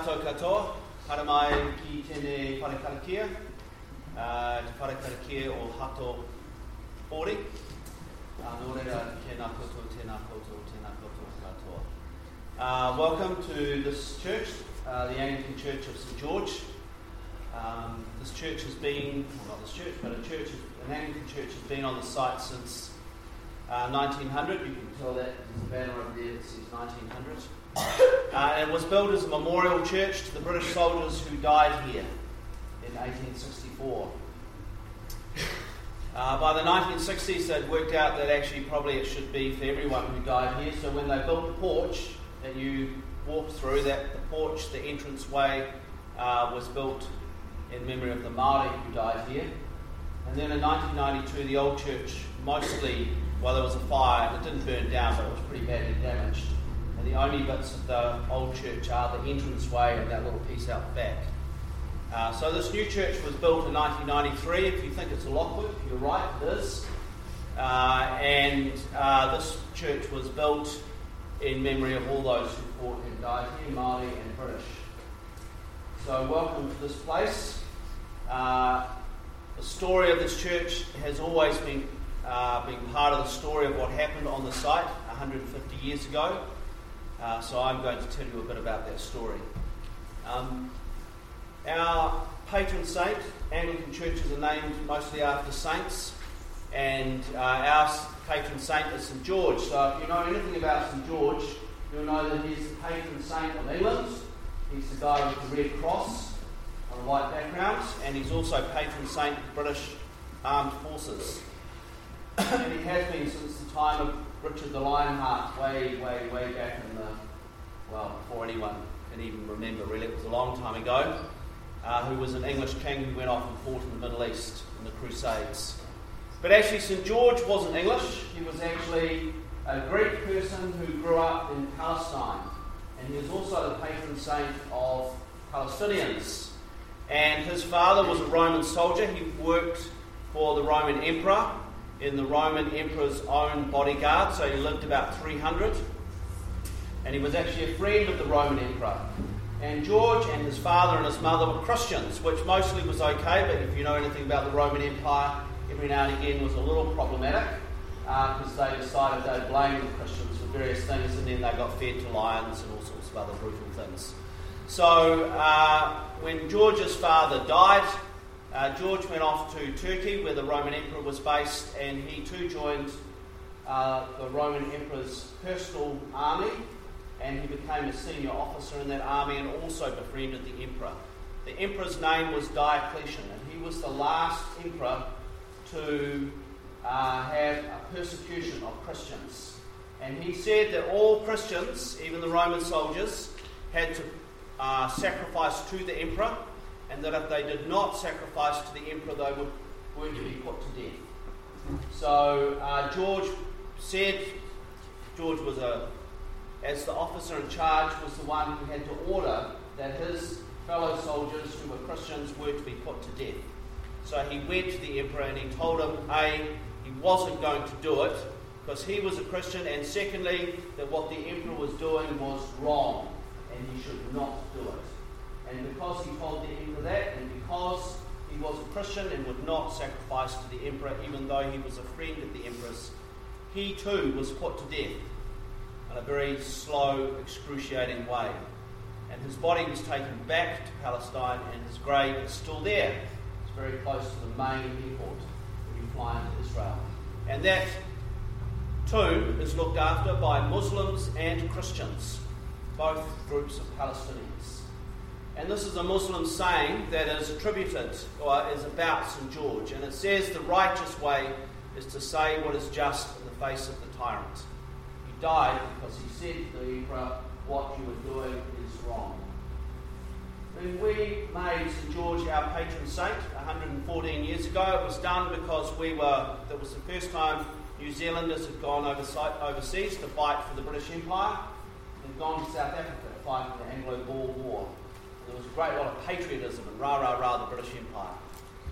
tātou katoa, hara mai ki tēnei wharekarakia, uh, te wharekarakia o Hato Hōri. Uh, nō reira, tēnā koutou, tēnā koutou, tēnā koutou katoa. Uh, welcome to this church, uh, the Anglican Church of St George. Um, this church has been, well not this church, but a church, an Anglican church has been on the site since uh, 1900. You can tell that there's a banner over there that says 1900. Uh, it was built as a memorial church to the British soldiers who died here in 1864. Uh, by the 1960s, they'd worked out that actually probably it should be for everyone who died here. So when they built the porch that you walk through, that the porch, the entranceway, uh, was built in memory of the Maori who died here. And then in 1992, the old church mostly, well, there was a fire. It didn't burn down, but it was pretty badly damaged. The only bits of the old church are the entrance way and that little piece out the back. Uh, so this new church was built in 1993. If you think it's a Lockwood, you're right, it is. Uh, and uh, this church was built in memory of all those who fought and died here, Māori and British. So welcome to this place. Uh, the story of this church has always been, uh, been part of the story of what happened on the site 150 years ago. Uh, so I'm going to tell you a bit about that story. Um, our patron saint, Anglican churches are named mostly after saints, and uh, our patron saint is St George. So if you know anything about St George, you'll know that he's the patron saint of England. He's the guy with the red cross on a white background, and he's also patron saint of British Armed Forces. And he has been since the time of Richard the Lionheart, way, way, way back in the, well, before anyone can even remember, really, it was a long time ago, uh, who was an English king who went off and fought in the Middle East in the Crusades. But actually, St. George wasn't English, he was actually a Greek person who grew up in Palestine, and he was also the patron saint of Palestinians. And his father was a Roman soldier, he worked for the Roman emperor in the Roman emperor's own bodyguard, so he lived about 300. And he was actually a friend of the Roman emperor. And George and his father and his mother were Christians, which mostly was okay, but if you know anything about the Roman Empire, every now and again was a little problematic because uh, they decided they'd blame the Christians for various things and then they got fed to lions and all sorts of other brutal things. So uh, when George's father died, uh, George went off to Turkey, where the Roman Emperor was based, and he too joined uh, the Roman Emperor's personal army, and he became a senior officer in that army and also befriended the Emperor. The Emperor's name was Diocletian, and he was the last emperor to uh, have a persecution of Christians. And he said that all Christians, even the Roman soldiers, had to uh, sacrifice to the emperor and that if they did not sacrifice to the emperor, they would, were to be put to death. So uh, George said, George was a, as the officer in charge, was the one who had to order that his fellow soldiers who were Christians were to be put to death. So he went to the emperor and he told him, A, he wasn't going to do it because he was a Christian, and secondly, that what the emperor was doing was wrong and he should not do it. And because he told the emperor that, and because he was a Christian and would not sacrifice to the emperor, even though he was a friend of the empress, he too was put to death in a very slow, excruciating way. And his body was taken back to Palestine, and his grave is still there. It's very close to the main airport when you fly into Israel. And that tomb is looked after by Muslims and Christians, both groups of Palestinians. And this is a Muslim saying that is attributed or is about St. George. And it says the righteous way is to say what is just in the face of the tyrant. He died because he said to the emperor, What you are doing is wrong. When we made St. George our patron saint 114 years ago, it was done because we were, that was the first time New Zealanders had gone overseas to fight for the British Empire and gone to South Africa to fight in the Anglo-Boer War there was a great lot of patriotism and rah rah rah the British Empire.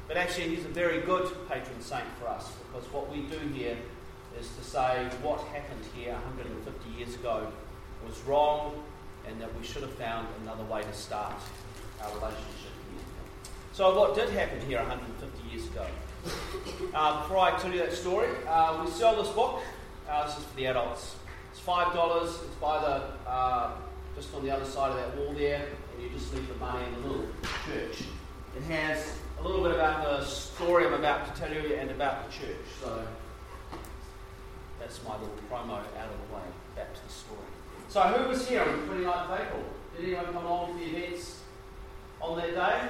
But actually, he's a very good patron saint for us because what we do here is to say what happened here 150 years ago was wrong and that we should have found another way to start our relationship here. So, what did happen here 150 years ago? Uh, before I tell you that story, uh, we sell this book. Uh, this is for the adults. It's five dollars. It's by the uh, just on the other side of that wall there, you just leave the money in the little church. It has a little bit about the story I'm about to tell you and about the church. So that's my little promo out of the way. Back to the story. So who was here on the 29th of April? Did anyone come along to the events on that day?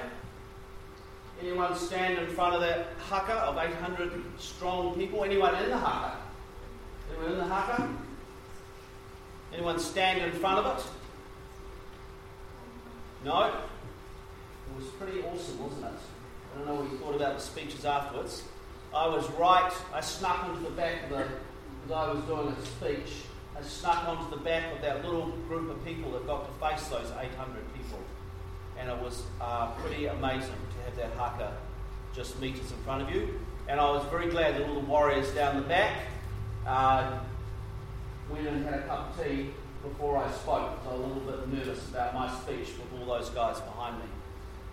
Anyone stand in front of that haka of 800 strong people? Anyone in the haka? Anyone in the haka? Anyone stand in front of it? No? It was pretty awesome, wasn't it? I don't know what you thought about the speeches afterwards. I was right. I snuck into the back of the, as I was doing a speech, I snuck onto the back of that little group of people that got to face those 800 people. And it was uh, pretty amazing to have that haka just meters in front of you. And I was very glad that all the warriors down the back uh, went and had a cup of tea before I spoke. I was a little bit nervous about my speech with all those guys behind me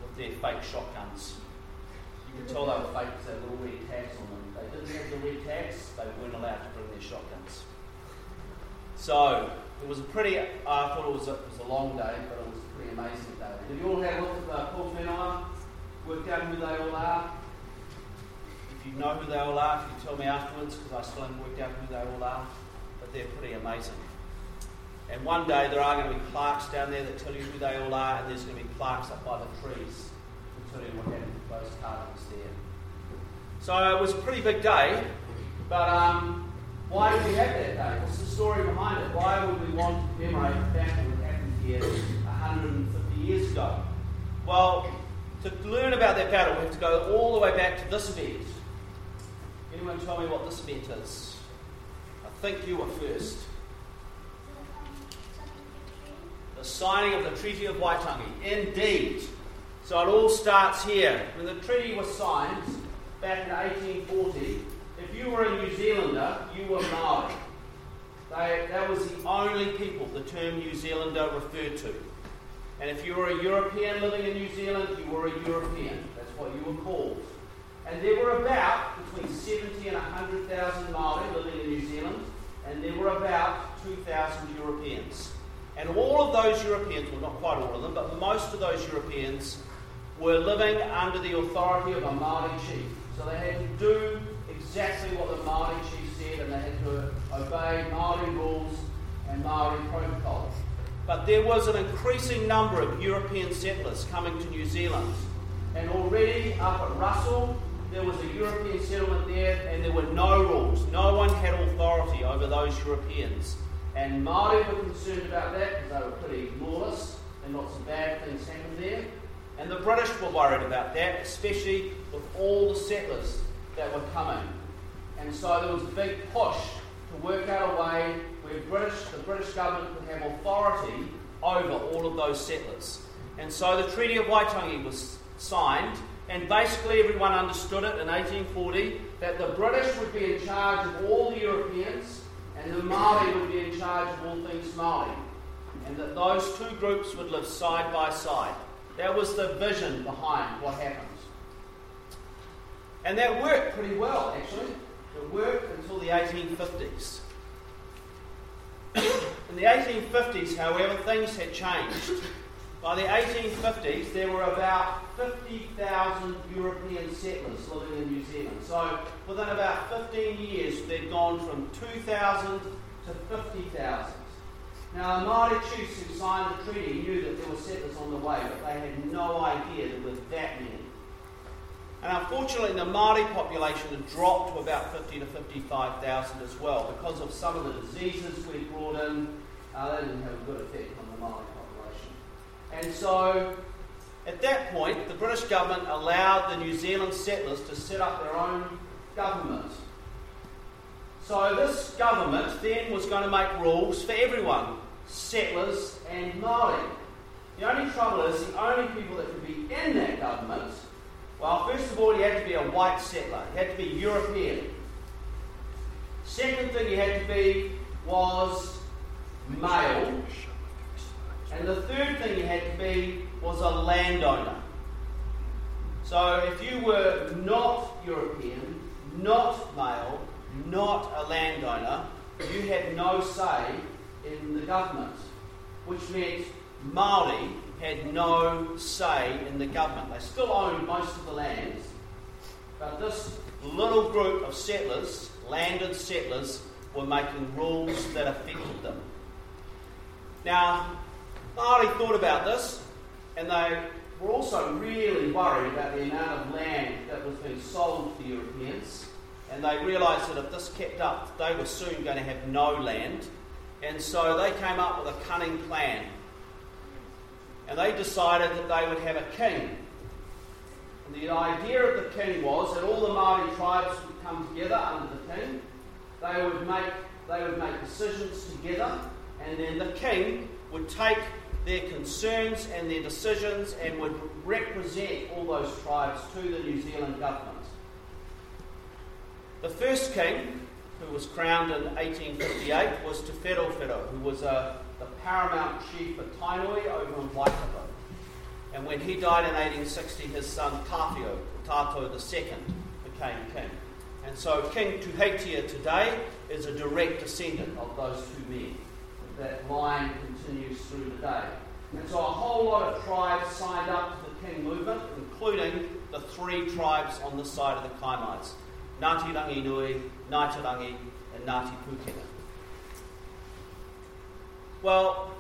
with their fake shotguns. You can tell they were fake because they had little red tags on them. They didn't have the red tags, they weren't allowed to bring their shotguns. So it was a pretty, uh, I thought it was a, it was a long day, but it was a pretty amazing day. Have you all had a look at the pou whenua, worked out who they all are? If you know who they all are, if you tell me afterwards, because I still haven't worked out who they all are, but they're pretty amazing. And one day there are going to be clerks down there that tell you who they all are, and there's going to be clerks up by the trees to tell you what happened with those carvings there. So it was a pretty big day, but um, why did we have that day? What's the story behind it? Why would we want to commemorate the fact that it happened here 150 years ago? Well, to learn about that battle, we have to go all the way back to this event. Anyone tell me what this event is? I think you were first. Signing of the Treaty of Waitangi. Indeed. So it all starts here. When the treaty was signed back in 1840, if you were a New Zealander, you were Maori. They, that was the only people the term New Zealander referred to. And if you were a European living in New Zealand, you were a European. That's what you were called. And there were about between 70 and 100,000 Maori living in New Zealand, and there were about 2,000 Europeans. And all of those Europeans, well, not quite all of them, but most of those Europeans were living under the authority of a Maori chief. So they had to do exactly what the Maori chief said, and they had to obey Maori rules and Maori protocols. But there was an increasing number of European settlers coming to New Zealand. And already up at Russell, there was a European settlement there, and there were no rules. No one had authority over those Europeans. And Maori were concerned about that because they were pretty lawless and lots of bad things happened there. And the British were worried about that, especially with all the settlers that were coming. And so there was a big push to work out a way where British, the British government could have authority over all of those settlers. And so the Treaty of Waitangi was signed, and basically everyone understood it in 1840 that the British would be in charge of all the Europeans the Maori would be in charge of all things Maori, and that those two groups would live side by side. That was the vision behind what happened. And that worked pretty well, actually. It worked until the 1850s. In the 1850s, however, things had changed. By the 1850s, there were about 50,000 European settlers living in New Zealand. So within about 15 years, they'd gone from 2,000 to 50,000. Now, the Māori chiefs who signed the treaty knew that there were settlers on the way, but they had no idea there were that many. And unfortunately, the Māori population had dropped to about 50 to 55,000 as well because of some of the diseases we brought in. Uh, they didn't have a good effect on the population. And so, at that point, the British government allowed the New Zealand settlers to set up their own government. So, this government then was going to make rules for everyone settlers and Māori. The only trouble is, the only people that could be in that government, well, first of all, you had to be a white settler, you had to be European. Second thing you had to be was male. And the third thing you had to be was a landowner. So if you were not European, not male, not a landowner, you had no say in the government, which meant Maori had no say in the government. They still owned most of the lands, but this little group of settlers, landed settlers, were making rules that affected them. Now, Maori thought about this, and they were also really worried about the amount of land that was being sold to Europeans. And they realised that if this kept up, they were soon going to have no land. And so they came up with a cunning plan. And they decided that they would have a king. And the idea of the king was that all the Maori tribes would come together under the king. They would make, they would make decisions together. And then the king would take their concerns and their decisions and would represent all those tribes to the New Zealand government. The first king, who was crowned in 1858, was Te Whero who was a, uh, the paramount chief of Tainui over in Waikato. And when he died in 1860, his son Tāwhiao, Tato II, became king. And so King Tuheitia today is a direct descendant of those two men. That line continues through the day. And so a whole lot of tribes signed up to the King movement, including the three tribes on the side of the Kaimais Ngāti Ranginui, Ngāi Te Rangi, and Ngāti Pūkenga. Well,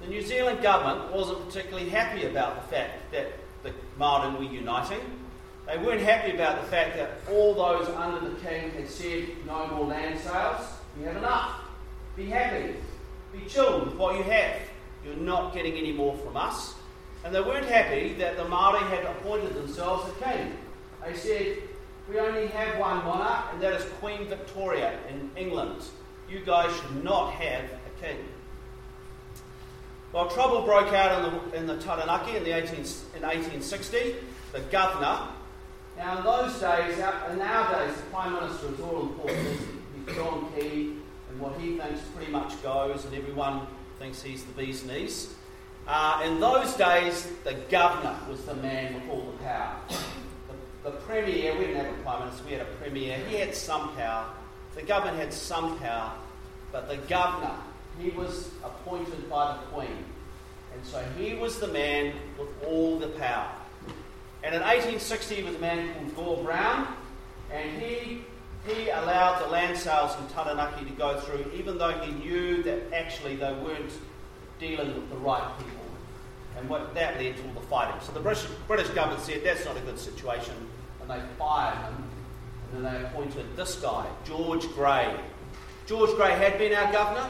the New Zealand government wasn't particularly happy about the fact that the Māori were uniting. They weren't happy about the fact that all those under the king had said no more land sales. We have enough. Be happy. Be chilled with what you have. You're not getting any more from us. And they weren't happy that the Māori had appointed themselves a king. They said, We only have one monarch, and that is Queen Victoria in England. You guys should not have a king. Well, trouble broke out in the, in the Taranaki in, the 18, in 1860. The governor, now in those days, uh, and nowadays, the Prime Minister is all important, He's John Key, and what he thinks pretty much goes, and everyone thinks he's the bee's knees. Uh, in those days, the governor was the man with all the power. The, the premier, we didn't have a prime minister, we had a premier. He had some power. The government had some power, but the governor, he was appointed by the Queen. And so he was the man with all the power. And in 1860, was a man called Gore Browne, and he he allowed the land sales in Taranaki to go through, even though he knew that actually they weren't dealing with the right people. And what, that led to all the fighting. So the British, British government said that's not a good situation, and they fired him. And then they appointed this guy, George Grey. George Grey had been our governor.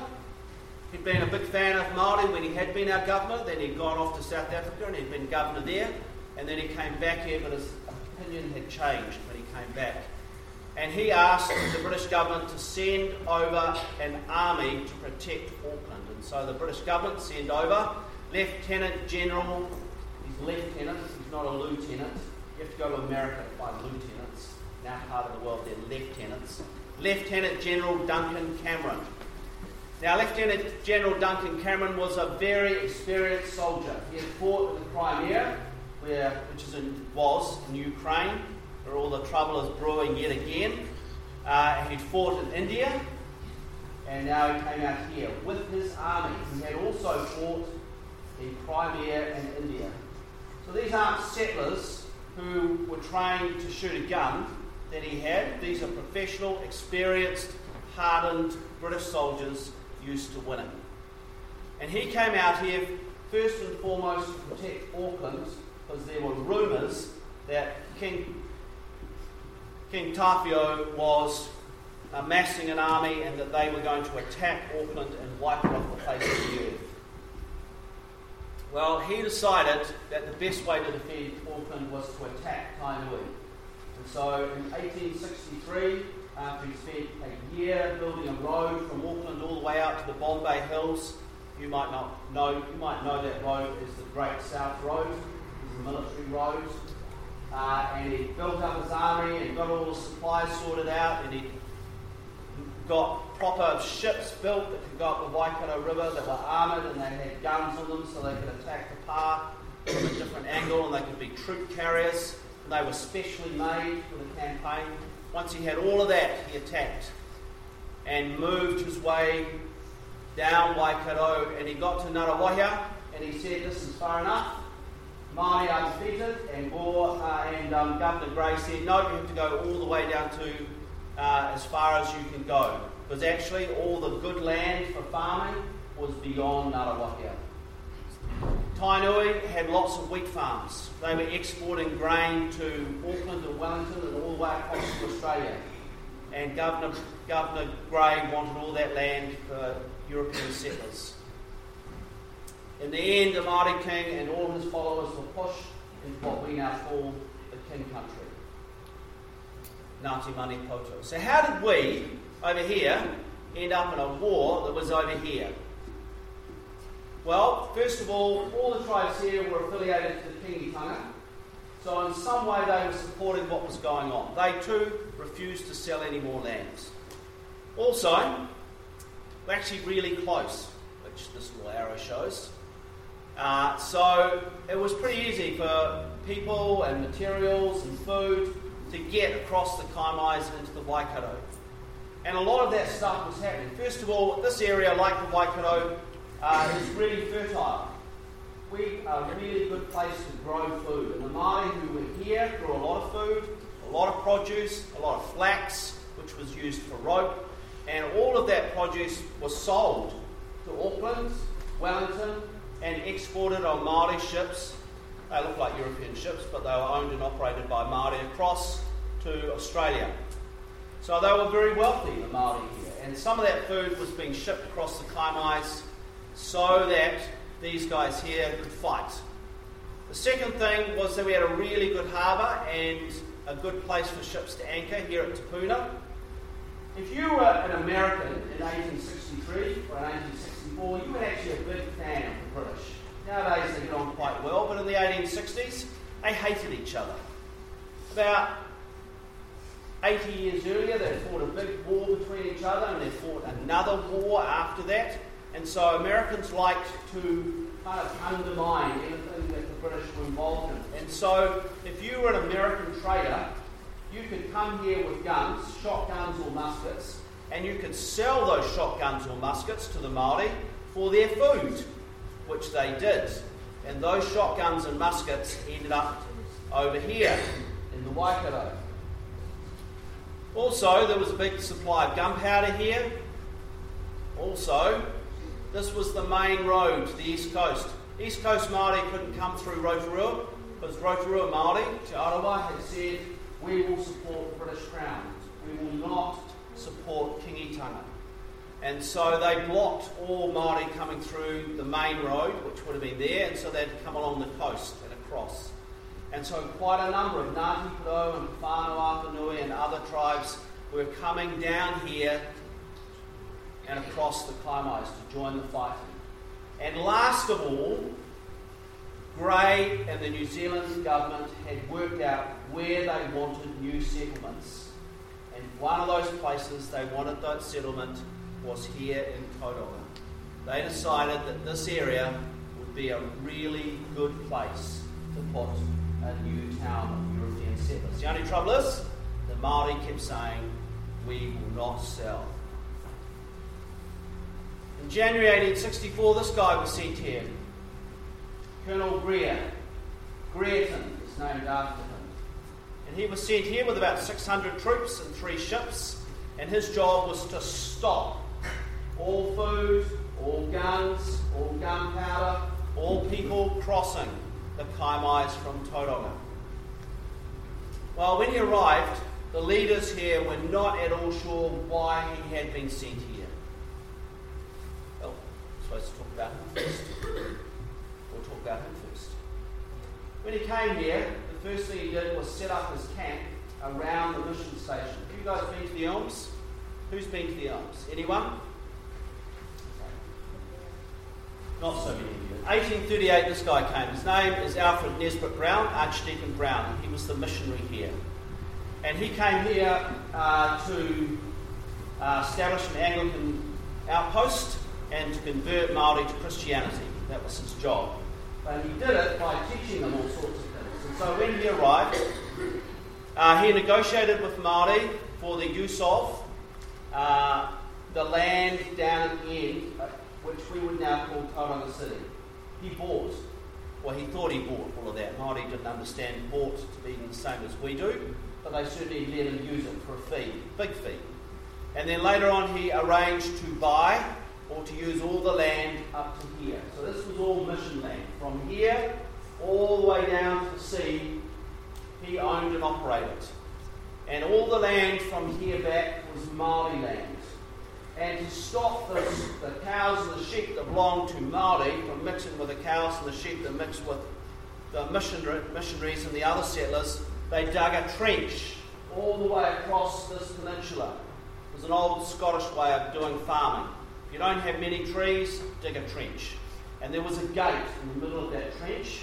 He'd been a big fan of Māori when he had been our governor. Then he'd gone off to South Africa and he'd been governor there. And then he came back here, but his opinion had changed when he came back and he asked the British government to send over an army to protect Auckland. And so the British government sent over Lieutenant General, he's lieutenant, he's not a lieutenant. You have to go to America to find lieutenants. In part of the world, they're lieutenants. Lieutenant General Duncan Cameron. Now, Lieutenant General Duncan Cameron was a very experienced soldier. He had fought in the Crimea, where, which is in, was in Ukraine where all the trouble is brewing yet again. Uh, he fought in India, and now he came out here with his army. He had also fought in Crimea and India. So these aren't settlers who were trained to shoot a gun that he had. These are professional, experienced, hardened British soldiers used to winning. And he came out here first and foremost to protect Auckland because there were rumours that King King Tāwhiao was amassing an army and that they were going to attack Auckland and wipe it off the face of the earth. Well, he decided that the best way to defend Auckland was to attack Tainui. And so in 1863, after he spent a year building a road from Auckland all the way out to the Bombay Hills, you might not know, you might know that road is the Great South Road, it's a military road. Uh, and he built up his army and got all the supplies sorted out, and he got proper ships built that could go up the Waikato River that were armoured and they had guns on them so they could attack the pa from a different angle and they could be troop carriers. And they were specially made for the campaign. Once he had all of that, he attacked and moved his way down Waikato and he got to Ngaruawahia and he said, This is far enough. Māori are defeated, and Gore uh, and um, Governor Grey said, No, you have to go all the way down to uh, as far as you can go. Because actually, all the good land for farming was beyond Ngaruawahia. Tainui had lots of wheat farms. They were exporting grain to Auckland and Wellington and all the way across to Australia. And Governor, Governor Grey wanted all that land for European settlers. In the end, the Māori king and all his followers were pushed into what we now call the King Country. Ngāti Mani Poto. So how did we, over here, end up in a war that was over here? Well, first of all, all the tribes here were affiliated to the Kingitanga. So in some way they were supporting what was going on. They too refused to sell any more lands. Also, we're actually really close, which this little arrow shows. Uh, so it was pretty easy for people and materials and food to get across the Kaimais into the Waikato. And a lot of that stuff was happening. First of all, this area, like the Waikato, uh, is really fertile. We are a really good place to grow food. And the Māori who were here grew a lot of food, a lot of produce, a lot of flax, which was used for rope, and all of that produce was sold to Auckland, Wellington, and exported on Māori ships. They look like European ships, but they were owned and operated by Māori across to Australia. So they were very wealthy, the Māori here. And some of that food was being shipped across the Kaimais so that these guys here could fight. The second thing was that we had a really good harbour and a good place for ships to anchor here at Te Puna. If you were an American in 1863 or 1864, you were actually a big fan of the British. Nowadays they get on quite well, but in the 1860s they hated each other. About 80 years earlier, they fought a big war between each other and they fought another war after that. And so Americans liked to kind of undermine anything that the British were involved in. And so if you were an American trader, you could come here with guns, shotguns or muskets, and you could sell those shotguns or muskets to the Maori for their food, which they did. And those shotguns and muskets ended up over here in the Waikato. Also, there was a big supply of gunpowder here. Also, this was the main road to the east coast. East Coast Māori couldn't come through Rotorua because Rotorua Māori, Te Arawa, had said, we will support the British Crown. We will not support Kingitanga. And so they blocked all Māori coming through the main road, which would have been there, and so they'd come along the coast and across. And so quite a number of Ngāti Porou and Whānau Apanui and other tribes were coming down here and across the Kaimais to join the fighting. And last of all, Grey and the New Zealand government had worked out where they wanted new settlements. And one of those places they wanted that settlement was here in Tauranga. They decided that this area would be a really good place to put a new town of European settlers. The only trouble is, the Maori kept saying, we will not sell. In January 1864, this guy was sent here. Colonel Greer. Greerton is named after him. And he was sent here with about 600 troops and three ships, and his job was to stop all food, all guns, all gunpowder, all people crossing the Kaimais from Tauranga. Well, when he arrived, the leaders here were not at all sure why he had been sent here. Well, I'm supposed to talk about him first. We'll talk about him first. When he came here, the first thing he did was set up his camp around the mission station. Have you guys been to the Elms? Who's been to the Elms? Anyone? Not so many 1838, this guy came. His name is Alfred Nesbitt Brown, Archdeacon Brown. He was the missionary here. And he came here uh, to uh, establish an Anglican outpost and to convert Māori to Christianity. That was his job. But he did it by teaching them all sorts of things. And so when he arrived, uh, he negotiated with Māori for the use of uh, the land down uh, which we would now call Tauranga City. He bought, well, he thought he bought all of that. Māori didn't understand bought to be the same as we do, but they certainly let him use it for a fee, big fee. And then later on, he arranged to buy or to use all the land up to here. So this was all mission land. From here all the way down to the sea, he owned and operated. And all the land from here back was Māori land. And to stop the, the cows and the sheep that belonged to Māori from mixing with the cows and the sheep that mixed with the missionaries and the other settlers, they dug a trench all the way across this peninsula. It was an old Scottish way of doing farming. If you don't have many trees, dig a trench. And there was a gate in the middle of that trench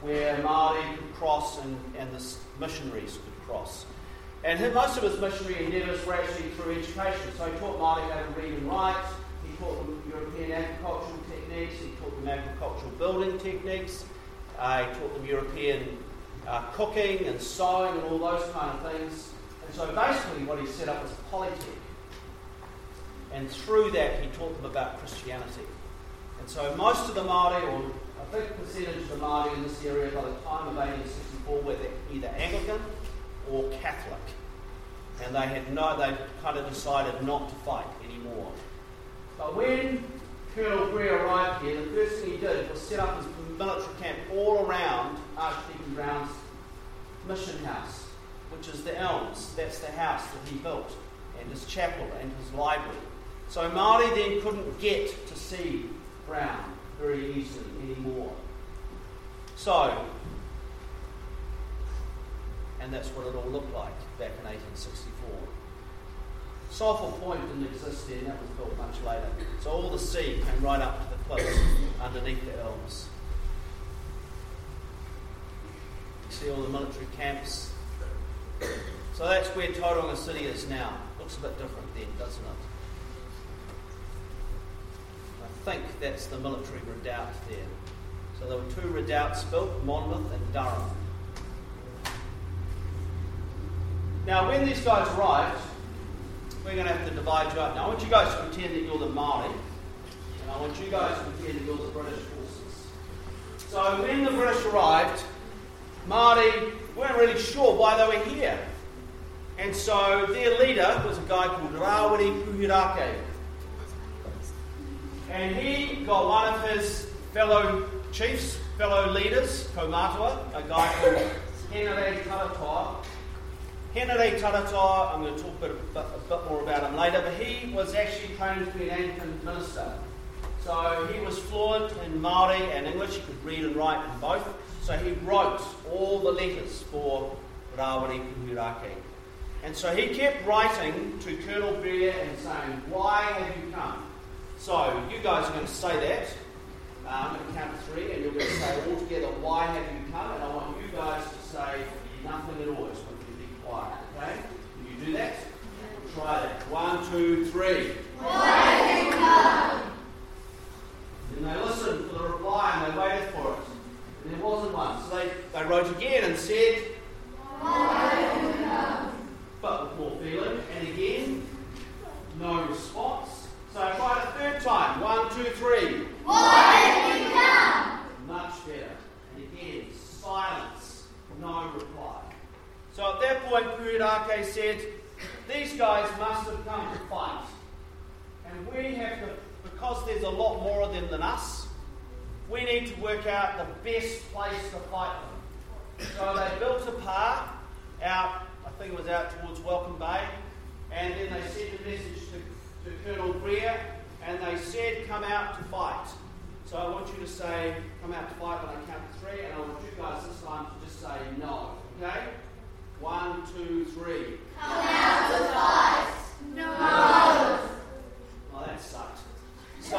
where Māori could cross and, and the missionaries could cross. And most of his missionary endeavours were actually through education. So he taught Māori how to read and write, he taught them European agricultural techniques, he taught them agricultural building techniques, uh, he taught them European uh, cooking and sewing and all those kind of things. And so basically what he set up was polytech. And through that he taught them about Christianity. And so most of the Māori, or a big percentage of the Māori in this area by the time of 1864 were either Anglican or Catholic. And they had no, they kind of decided not to fight anymore. But when Colonel Greer arrived here, the first thing he did was set up his military camp all around Archdeacon Brown's mission house, which is the Elms. That's the house that he built, and his chapel and his library. So Māori then couldn't get to see Brown very easily anymore. So, and that's what it all looked like back in 1864. Sulphur Point didn't exist then, that was built much later. So all the sea came right up to the cliffs underneath the elms. You see all the military camps. So that's where Tauranga City is now. Looks a bit different then, doesn't it? I think that's the military redoubt there. So there were two redoubts built, Monmouth and Durham. Now, when these guys arrived, we're going to have to divide you up. Now, I want you guys to pretend that you're the Maori, and I want you guys to pretend that you're the British forces. So, when the British arrived, Maori weren't really sure why they were here. And so their leader was a guy called Rawiri Puhirake. And he got one of his fellow chiefs, fellow leaders, Kaumatua, a guy called Henare Taratoa, Henare Taratoa, I'm going to talk a bit, a bit more about him later, but he was actually trained to be an Anglican minister. So he was fluent in Māori and English, he could read and write in both. So he wrote all the letters for Rawiri Puhirake. And so he kept writing to Colonel Greer and saying, Why have you come? So you guys are going to say that. Uh, I'm going to count to three, and you're going to say all together, Why have you come? And I want you guys to say nothing at all okay? Can you do that? Try that. One, two, three. Then they listened for the reply and they waited for it. And there wasn't one. So they, they wrote again and said, But with more feeling. And again, no response. So I tried a third time. One, two, three. Much better. And again, silence. No reply. So at that point, Puhirake said, These guys must have come to fight. And we have to, because there's a lot more of them than us, we need to work out the best place to fight them. So they built a pa out, I think it was out towards Welcome Bay, and then they sent a message to, to Colonel Greer, and they said, Come out to fight. So I want you to say, Come out to fight when I count to three, and I want you guys this time to just say no. Okay? One, two, three. Come out to fight. No. Well, oh, that sucked. So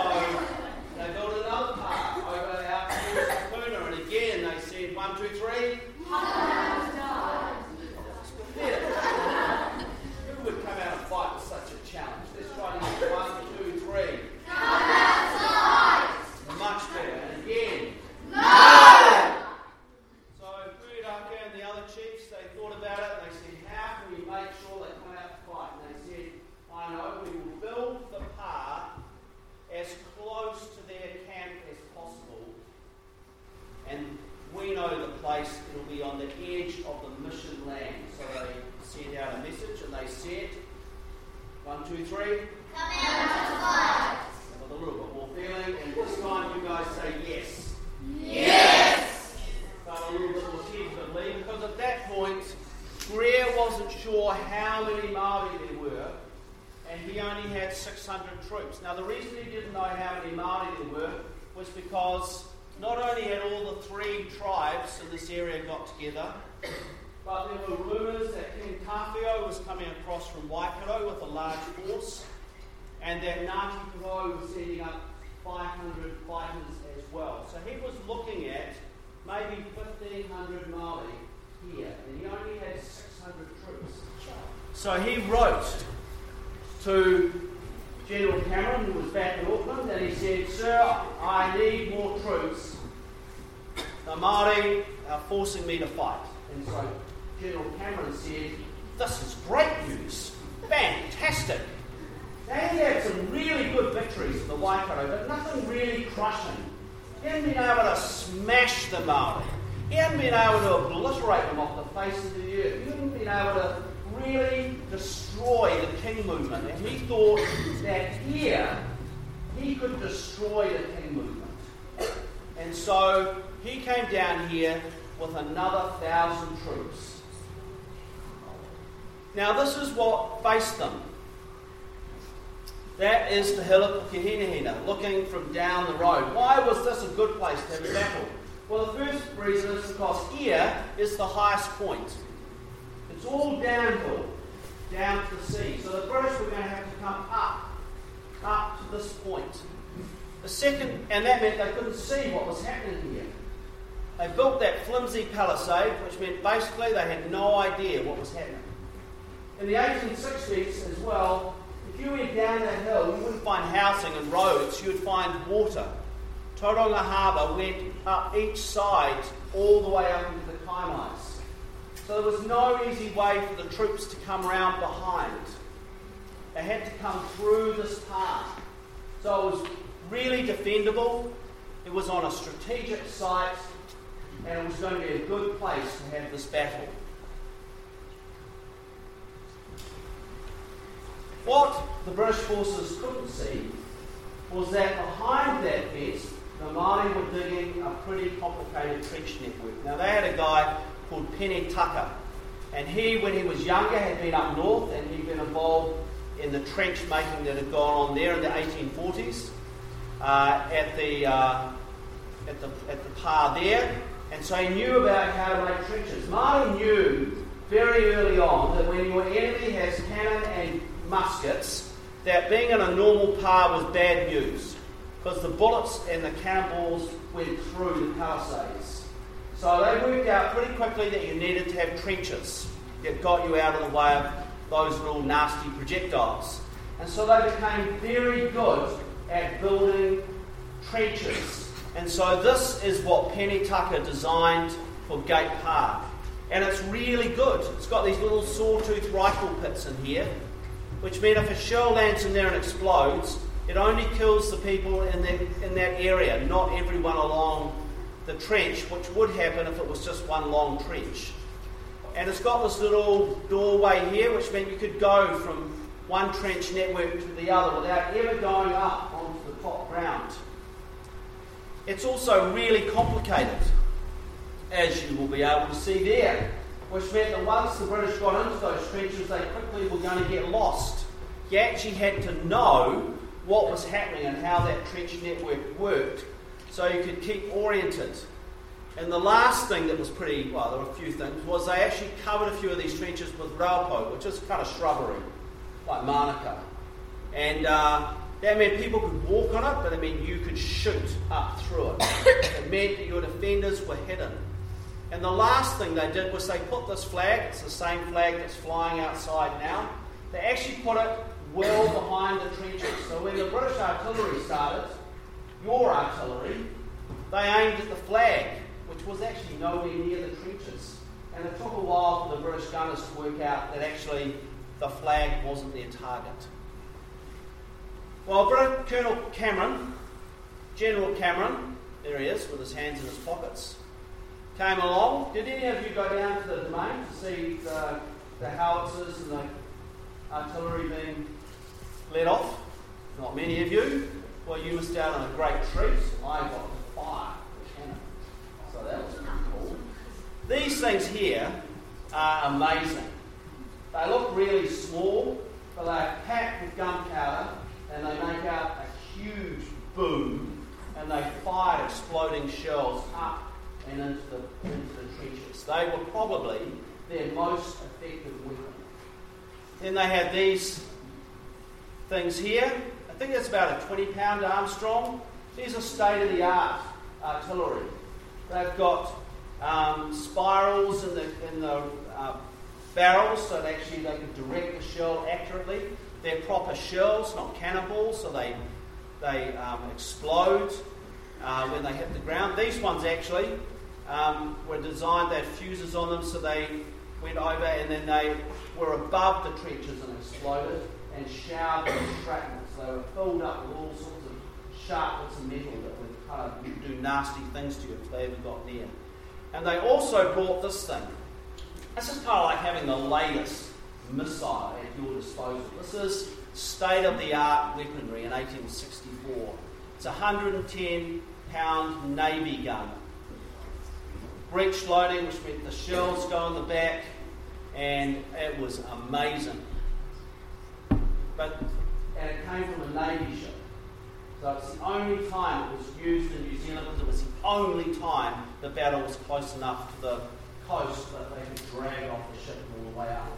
they built another part over out towards Puna, and again they said one, two, three. Come out to die. Who would come out and fight with such a challenge? chiefs, they thought about it and they said, how can we make sure they come out to fight? And they said, I know, we will build the path as close to their camp as possible. And we know the place, it'll be on the edge of the mission land. So they sent out a message and they said, one, two, three. Come out to fight. With a little bit more feeling, and this time you guys say yes. Yes. But a little bit more tentatively, because at that point, Greer wasn't sure how many Maori there were, and he only had 600 troops. Now, the reason he didn't know how many Maori there were was because not only had all the three tribes in this area got together, but there were rumours that King Tāwhiao was coming across from Waikato with a large force, and that Ngāti Porou was sending up 500 fighters as well. So he was looking at maybe 1,500 Maori here, and he only had 600 troops. So he wrote to General Cameron, who was back in Auckland, and he said, Sir, I need more troops. The Māori are forcing me to fight. And so General Cameron said, This is great news. Fantastic. They had some really good victories in the Waikato, but nothing really crushing. He hadn't been able to smash the Māori. He hadn't been able to obliterate them off the face of the earth. He hadn't been able to really destroy the king movement. And he thought that here he could destroy the king movement. And so he came down here with another thousand troops. Now, this is what faced them. That is the hill of Pukehinahina, looking from down the road. Why was this a good place to have a battle? Well, the first reason is because here is the highest point. It's all downhill, down to the sea. So the British were going to have to come up, up to this point. The second, and that meant they couldn't see what was happening here. They built that flimsy palisade, which meant basically they had no idea what was happening. In the 1860s as well, if you went down that hill, you wouldn't find housing and roads, you would find water. Tauranga Harbour went up each side all the way up into the Kaimais. So there was no easy way for the troops to come around behind. They had to come through this path. So it was really defendable. It was on a strategic site, and it was going to be a good place to have this battle. What the British forces couldn't see was that behind that fence, the Māori were digging a pretty complicated trench network. Now, they had a guy called Pene Taka, and he, when he was younger, had been up north and he'd been involved in the trench making that had gone on there in the 1840s uh, at, the, uh, at, the, at the pa there. And so he knew about how to make trenches. Māori knew very early on that when your enemy has cannon and muskets, that being in a normal pa was bad news because the bullets and the cannonballs went through the palisades. So they worked out pretty quickly that you needed to have trenches that got you out of the way of those little nasty projectiles. And so they became very good at building trenches. And so this is what Pene Taka designed for Gate Pā. And it's really good. It's got these little sawtooth rifle pits in here, which mean if a shell lands in there and explodes, it only kills the people in that, in that area, not everyone along the trench, which would happen if it was just one long trench. And it's got this little doorway here, which meant you could go from one trench network to the other without ever going up onto the top ground. It's also really complicated, as you will be able to see there, which meant that once the British got into those trenches, they quickly were going to get lost. You actually had to know what was happening and how that trench network worked so you could keep oriented. And the last thing that was pretty, well, there were a few things, was they actually covered a few of these trenches with raupo, which is kind of shrubbery, like manuka. And uh, that meant people could walk on it, but it meant you could shoot up through it. it meant that your defenders were hidden. And the last thing they did was they put this flag, it's the same flag that's flying outside now, they actually put it well behind the trenches. So when the British artillery started, your artillery, they aimed at the flag, which was actually nowhere near the trenches. And it took a while for the British gunners to work out that actually the flag wasn't their target. Well, Colonel Cameron, General Cameron, there he is with his hands in his pockets, came along. Did any of you go down to the domain to see the, the howitzers and the artillery being let off? Not many of you. Well, you missed out on a great treat. I got to fire the cannon. So that was cool. These things here are amazing. They look really small, but they're packed with gunpowder and they make out a huge boom and they fire exploding shells up and into the, into the trenches. They were probably their most effective weapon. Then they had these things here. I think that's about a 20 pound Armstrong. These are state of the art artillery. They've got um, spirals in the, in the uh, barrels so that actually they can direct the shell accurately. They're proper shells, not cannonballs, so they, they um, explode uh, when they hit the ground. These ones actually um, were designed, they had fuses on them, so they went over and then they were above the trenches and exploded and showered with shrapnel. So they were filled up with all sorts of sharp bits of metal that would kind of do nasty things to you if they ever got near. And they also brought this thing. This is kind of like having the latest missile at your disposal. This is state of the art weaponry in 1864. It's a 110 pound Navy gun. Breech loading, which meant the shells go in the back, and it was amazing. But and it came from a Navy ship. So it's the only time it was used in New Zealand because it was the only time the battle was close enough to the coast that they could drag off the ship all the way up.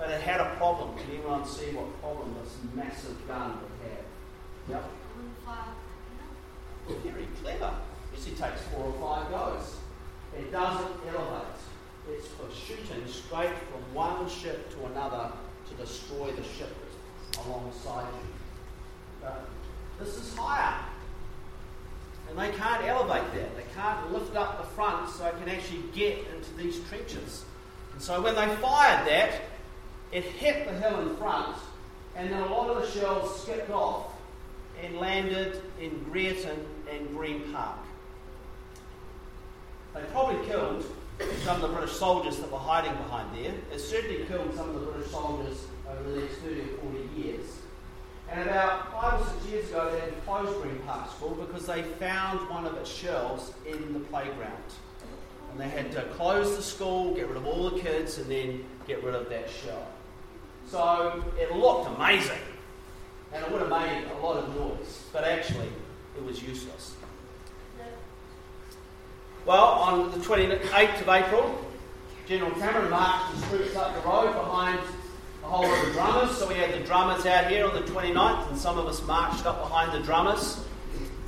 But it had a problem. Can anyone see what problem this massive gun would have? Yep. Very clever. Usually takes four or five goes. It doesn't elevate. It's for shooting straight from one ship to another to destroy the ship alongside you. But this is higher. And they can't elevate that. They can't lift up the front so it can actually get into these trenches. And so when they fired that, it hit the hill in front, and then a lot of the shells skipped off and landed in Greerton and Green Park. They probably killed some of the British soldiers that were hiding behind there. It certainly killed some of the British soldiers over the next 30 or 40 years. And about five or six years ago, they had to close Green Park School because they found one of its shells in the playground. And they had to close the school, get rid of all the kids, and then get rid of that shell. So it looked amazing. And it would have made a lot of noise. But actually, it was useless. Well, on the 28th of April, General Cameron marched his troops up the road behind a whole lot of drummers. So we had the drummers out here on the 29th, and some of us marched up behind the drummers.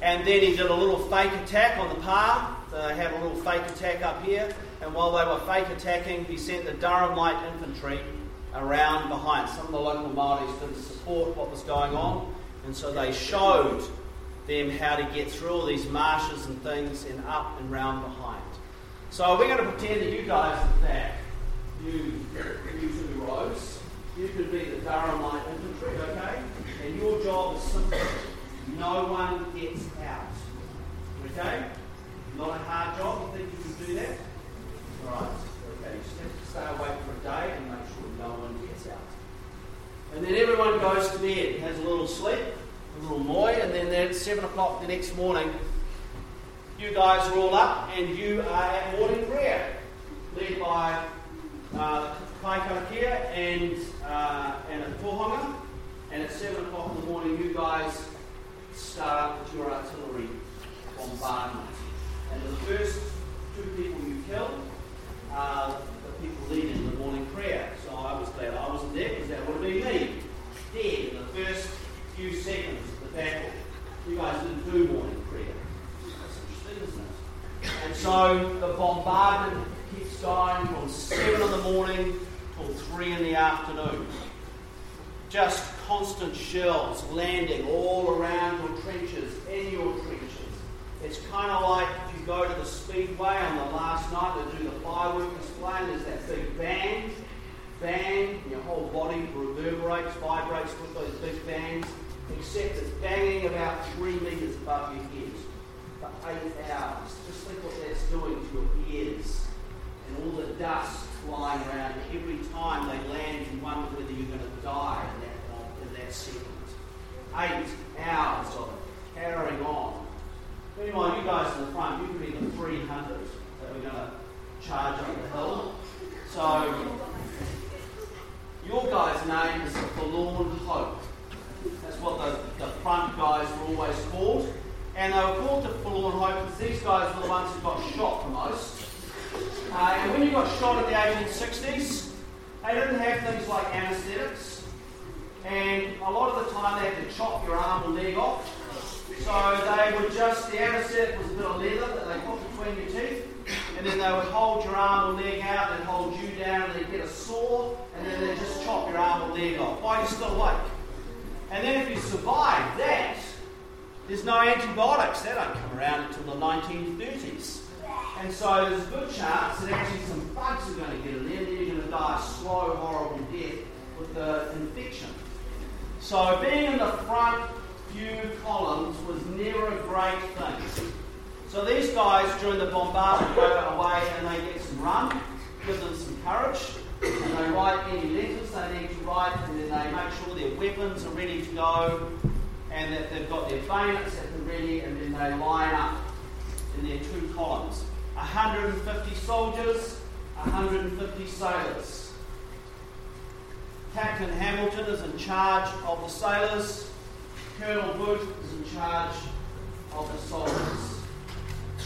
And then he did a little fake attack on the pa. They had a little fake attack up here. And while they were fake attacking, he sent the Durham Light Infantry around behind. Some of the local Māoris didn't support what was going on, and so they showed them how to get through all these marshes and things and up and round behind. So we're going to pretend that you guys are that. You, you two rows. You could be the Durham Light Infantry, okay? And your job is simple. No one gets out. Okay? Not a hard job. You think you can do that? All right. Okay. You just have to stay awake for a day and make sure no one gets out. And then everyone goes to bed, has a little sleep, little moe, and then at 7 o'clock the next morning, you guys are all up and you are at morning prayer, led by uh, and, uh, and a tohunga. And at 7 o'clock in the morning, you guys start your artillery bombardment. And the first two people you kill are the people leading the morning prayer. So I was glad I wasn't there because that would have been me. Dead in the first few seconds of the battle. You guys didn't do morning prayer. That's interesting, isn't it? And so the bombardment keeps going from 7 in the morning till 3 in the afternoon. Just constant shells landing all around your trenches, in your trenches. It's kind of like if you go to the speedway on the last night, they do the firework display, and there's that big band, bang, your whole body reverberates, vibrates with those big bangs, except it's banging about three metres above your head for eight hours. Just think what that's doing to your ears and all the dust flying around. Every time they land, you wonder whether you're going to die in that, uh, in that second. Eight hours of carrying on. Meanwhile, you guys in the front, you could be the 300 that we're going to charge up the hill. So, your guy's name is Forlorn Hope. That's what the, the front guys were always called. And they were called the Forlorn Hope because these guys were the ones who got shot the most. Uh, and when you got shot in the 1860s, they didn't have things like anaesthetics. And a lot of the time they had to chop your arm or leg off. So they would just, the anaesthetic was a bit of leather that they put between your teeth and then they would hold your arm or leg out, they'd hold you down, and they'd get a saw, and then they'd just chop your arm or leg off while you're still awake. And then if you survive that, there's no antibiotics. They don't come around until the 1930s. And so there's a good chance that actually some bugs are going to get in there, and you're going to die a slow, horrible death with the infection. So being in the front few columns was never a great thing. So these guys during the bombardment go away and they get some rum, give them some courage, and they write any letters they need to write, and then they make sure their weapons are ready to go, and that they've got their bayonets at the ready, and then they line up in their two columns. 150 soldiers, 150 sailors. Captain Hamilton is in charge of the sailors. Colonel Wood is in charge of the soldiers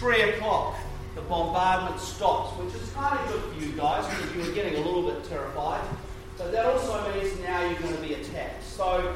three o'clock, the bombardment stops, which is kind of good for you guys because you were getting a little bit terrified. But that also means now you're going to be attacked. So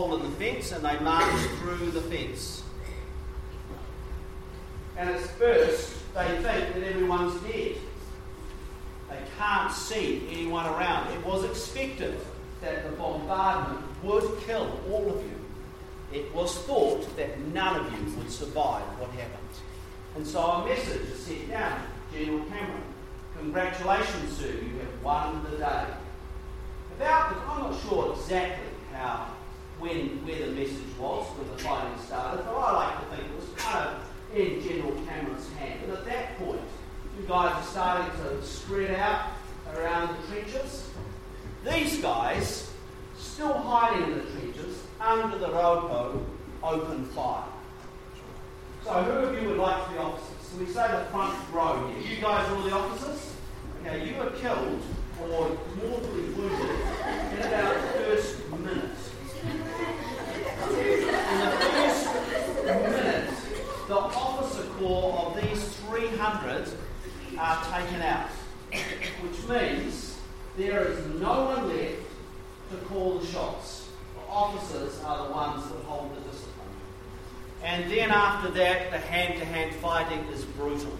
hole in the fence, and they march through the fence. And at first, they think that everyone's dead. They can't see anyone around. It was expected that the bombardment would kill all of you it was thought that none of you would survive what happened. And so a message is sent down. General Cameron, congratulations, sir, you have won the day. About I'm not sure exactly how, when, where the message was when the fighting started, but I like to think it was kind of in General Cameron's hand. And at that point, you guys are starting to spread out around the trenches. These guys, still hiding in the trenches, under the raupo, open fire. So who of you would like to be officers? So we say the front row here. You guys are all the officers? Okay, you were killed or mortally wounded in about the first minute. In the first minute, the officer corps of these 300 are taken out, which means there is no one left to call the shots. The officers are the ones that hold the discipline. And then after that, the hand to hand fighting is brutal.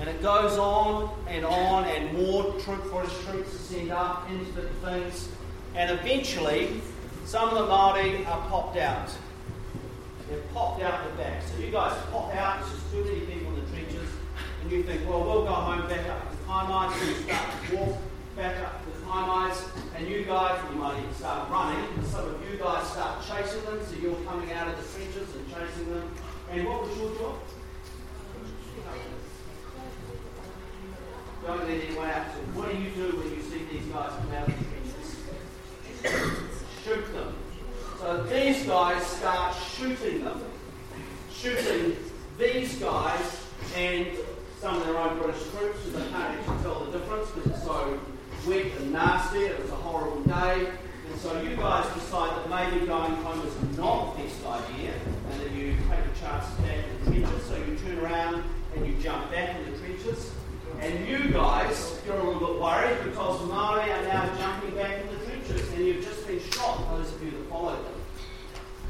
And it goes on and on, and more troop, British troops are sent up into the things. And eventually, some of the Māori are popped out. They're popped out the back. So you guys pop out, there's just too many people in the trenches, and you think, well, we'll go home back up to the Kaimais, and you start to walk back up to the Kaimais, and you guys, you might even start running, some of you guys start chasing them, so you're coming out of the trenches and chasing them. And what was your job? Don't let anyone out. So what do you do when you see these guys come out of the trenches? Shoot them. So these guys start shooting them. Shooting these guys and some of their own British troops because they can't actually tell the difference because it's so wet and nasty. It was a horrible day. And so you guys decide that maybe going home is not the best idea and that you take a chance to back in the trenches. So you turn around and you jump back in the trenches. And you guys, you're a little bit worried because Māori are now jumping back in the been shot, those of you that followed them.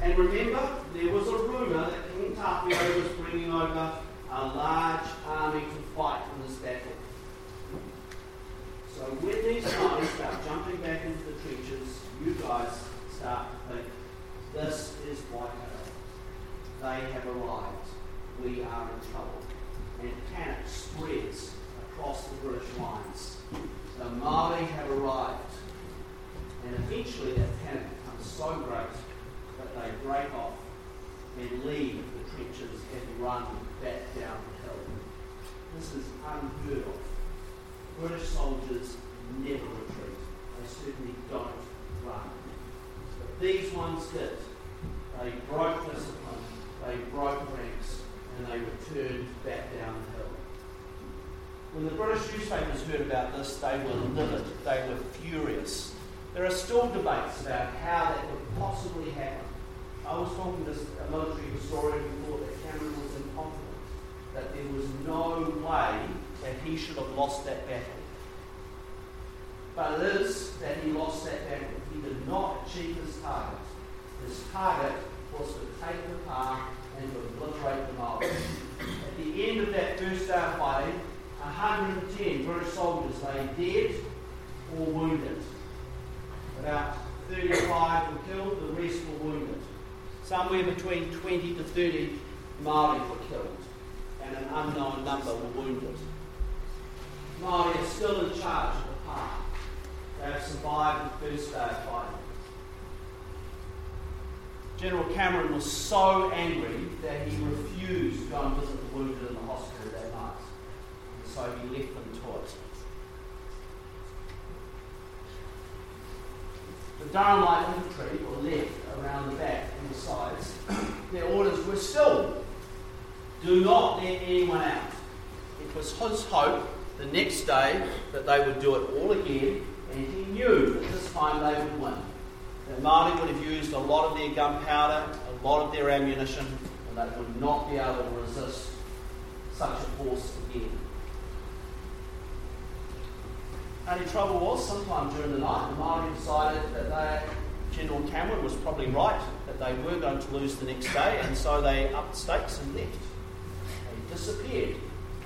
And remember, there was a rumour that King Tāwhiao was bringing over a large army to fight in this battle. So when these guys start jumping back into the trenches, you guys start to think, this is Waikato. They have arrived. We are in trouble. And panic spreads across the British lines. The Māori have arrived. And eventually that panic becomes so great that they break off and leave the trenches and run back down the hill. This is unheard of. British soldiers never retreat. They certainly don't run. But these ones did. They broke discipline, they broke ranks, and they returned back down the hill. When the British newspapers heard about this, they were livid, they were furious. There are still debates about how that could possibly happen. I was talking to a military historian thought that Cameron was incompetent, that there was no way that he should have lost that battle. But it is that he lost that battle. He did not achieve his target. His target was to take the park and to obliterate the Maori. At the end of that first day of fighting, 110 British soldiers lay dead or wounded. About 35 were killed, the rest were wounded. Somewhere between 20 to 30 Maori were killed, and an unknown number were wounded. Maori are still in charge of the park. They have survived the first day of fighting. General Cameron was so angry that he refused to go and visit the wounded in the hospital that night. And so he left them to it. The Durham Light Infantry were left around the back and the sides. Their orders were still do not let anyone out. It was his hope the next day that they would do it all again, and he knew that this time they would win. That Māori would have used a lot of their gunpowder, a lot of their ammunition, and they would not be able to resist such a force again. Only trouble was, sometime during the night, the Māori decided that they, General Cameron was probably right, that they were going to lose the next day, and so they upped stakes and left. They disappeared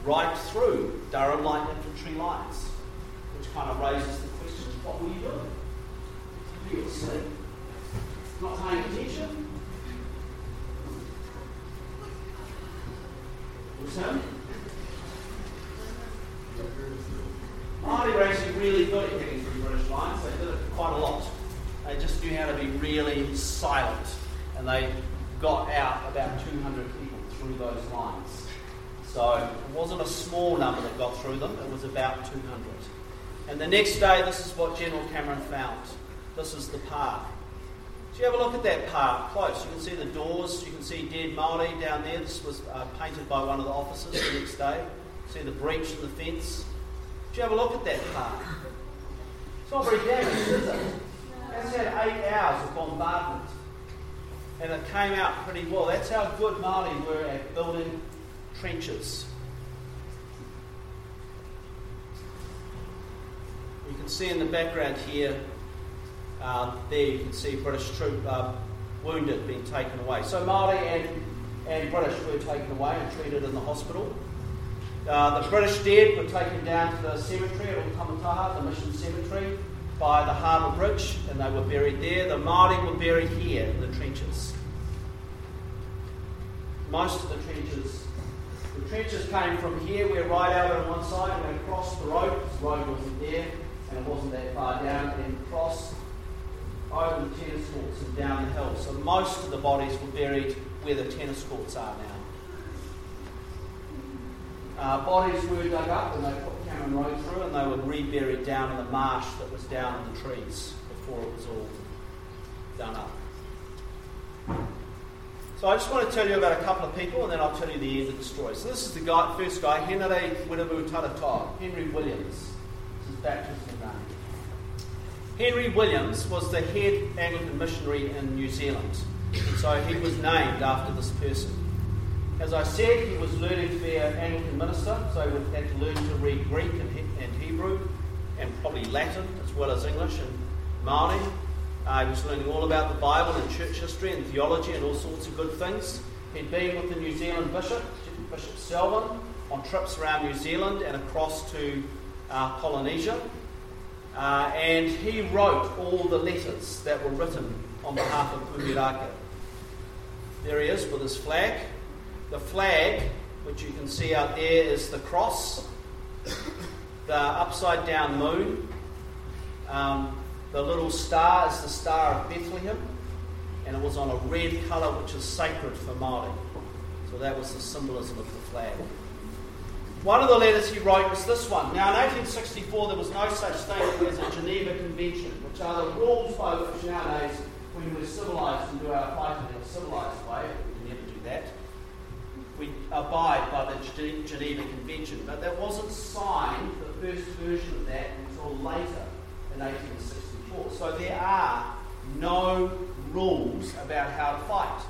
right through Durham Light Infantry lines, which kind of raises the question what were you doing? You were asleep, not paying attention. What's happening? Māori were actually really good at getting through British lines. They did it quite a lot. They just knew how to be really silent, and they got out about 200 people through those lines. So it wasn't a small number that got through them, it was about 200. And the next day, this is what General Cameron found. This is the park. So you have a look at that park close. You can see the doors, you can see dead Māori down there. This was uh, painted by one of the officers the next day. See the breach in the fence. You have a look at that part? It's not very damaged, is it? It's had eight hours of bombardment. And it came out pretty well. That's how good Māori were at building trenches. You can see in the background here, uh, there you can see British troop uh, wounded being taken away. So Māori and, and British were taken away and treated in the hospital. Uh, the British dead were taken down to the cemetery at Otamataha, the mission cemetery, by the harbour bridge, and they were buried there. The Māori were buried here in the trenches. Most of the trenches, the trenches came from here. We're right out on one side, and we crossed the road. The road wasn't there, and it wasn't that far down, and crossed over the tennis courts and down the hill. So most of the bodies were buried where the tennis courts are now. Uh, bodies were dug up and they put Cameron Road through and they were reburied down in the marsh that was down in the trees before it was all done up. So I just want to tell you about a couple of people and then I'll tell you the end of the story. So this is the guy, first guy, Henry Wiremu Henry Williams. This is name. Henry Williams was the head Anglican missionary in New Zealand. So he was named after this person. As I said, he was learning to be an Anglican minister, so he had to learn to read Greek and Hebrew, and probably Latin as well as English and Māori. Uh, he was learning all about the Bible and church history and theology and all sorts of good things. He'd been with the New Zealand bishop, Bishop Selwyn, on trips around New Zealand and across to uh, Polynesia. Uh, and he wrote all the letters that were written on behalf of Puhirake. There he is with his flag. The flag, which you can see out there, is the cross, the upside down moon. Um, the little star is the Star of Bethlehem, and it was on a red colour, which is sacred for Māori. So that was the symbolism of the flag. One of the letters he wrote was this one. Now, in 1864, there was no such thing as a Geneva Convention, which are the rules by which nowadays, when we're civilised and do our fighting in a civilised way, we can never do that abide by the Geneva Convention. But that wasn't signed, the first version of that, until later in 1864. So there are no rules about how to fight.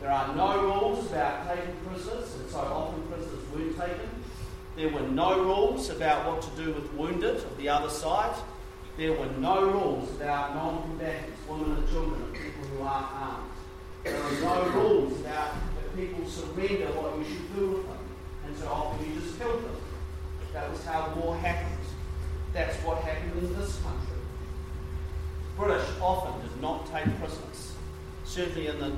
There are no rules about taking prisoners, and so often prisoners weren't taken. There were no rules about what to do with wounded of the other side. There were no rules about non combatants, women and children, and people who aren't armed. There are no rules about people surrender what you should do with them. And so often you just kill them. That was how war happened. That's what happened in this country. British often did not take prisoners, certainly in the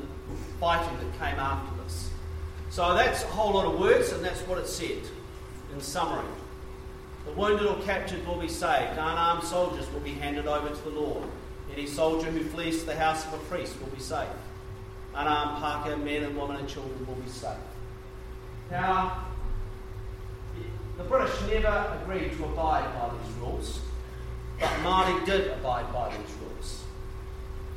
fighting that came after this. So that's a whole lot of words, and that's what it said in summary. The wounded or captured will be saved. Unarmed soldiers will be handed over to the Lord. Any soldier who flees to the house of a priest will be saved unarmed Pākehā, men and women and children will be safe. Now, the British never agreed to abide by these rules, but Māori did abide by these rules.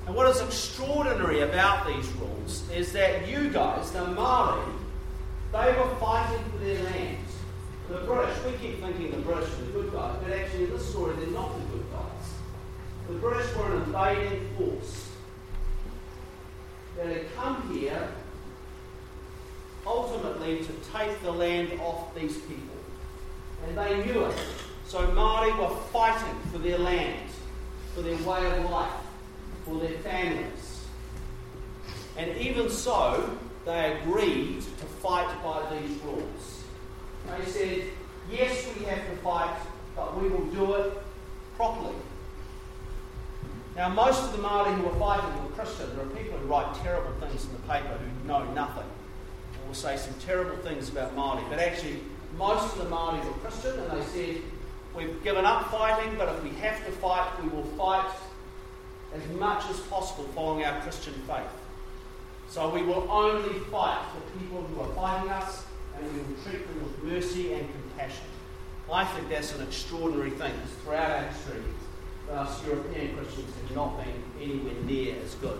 And what is extraordinary about these rules is that you guys, the Māori, they were fighting for their land. The British, we keep thinking the British are the good guys, but actually in this story they're not the good guys. The British were an invading force that had come here ultimately to take the land off these people. And they knew it. So Māori were fighting for their land, for their way of life, for their families. And even so, they agreed to fight by these rules. They said, yes, we have to fight, but we will do it properly. Now, most of the Māori who were fighting were Christian. There are people who write terrible things in the paper who know nothing and will say some terrible things about Māori. But actually, most of the Māori were Christian and they said, We've given up fighting, but if we have to fight, we will fight as much as possible following our Christian faith. So we will only fight for people who are fighting us and we will treat them with mercy and compassion. I think that's an extraordinary thing. Throughout our history, us European Christians have not been anywhere near as good.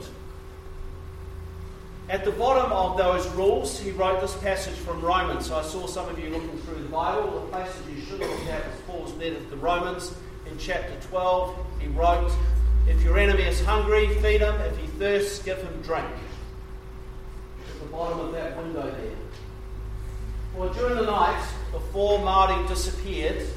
At the bottom of those rules, he wrote this passage from Romans. So I saw some of you looking through the Bible. The passage you should look at is Paul's letter to the Romans, in chapter 12, he wrote, If your enemy is hungry, feed him. If he thirsts, give him drink. At the bottom of that window there. Well, during the night, before Māori disappeared,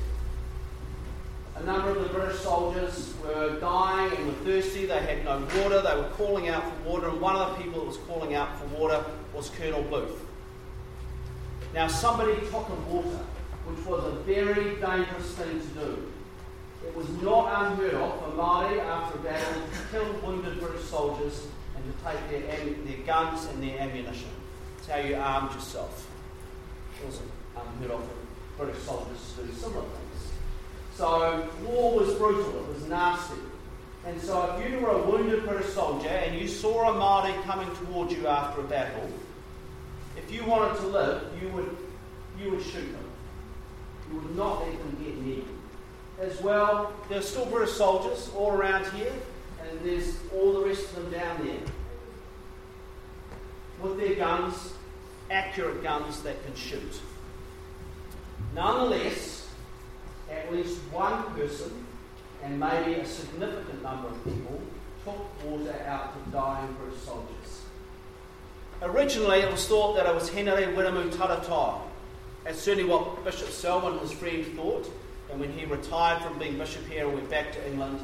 a number of the British soldiers were dying and were thirsty. They had no water. They were calling out for water, and one of the people that was calling out for water was Colonel Booth. Now, somebody took him water, which was a very dangerous thing to do. It was not unheard of for Māori after a battle to kill wounded British soldiers and to take their, their guns and their ammunition. It's how you armed yourself. It wasn't unheard of for British soldiers to do similar things. So war was brutal, it was nasty. And so if you were a wounded British soldier and you saw a Māori coming towards you after a battle, if you wanted to live, you would, you would shoot them. You would not let them get near you. As well, there's still British soldiers all around here, and there's all the rest of them down there. With their guns, accurate guns that can shoot. Nonetheless, at least one person, and maybe a significant number of people, took water out to dying British soldiers. Originally, it was thought that it was Henare Wiremu Taratoa. That's certainly what Bishop Selwyn, his friend, thought. And when he retired from being bishop here and went back to England,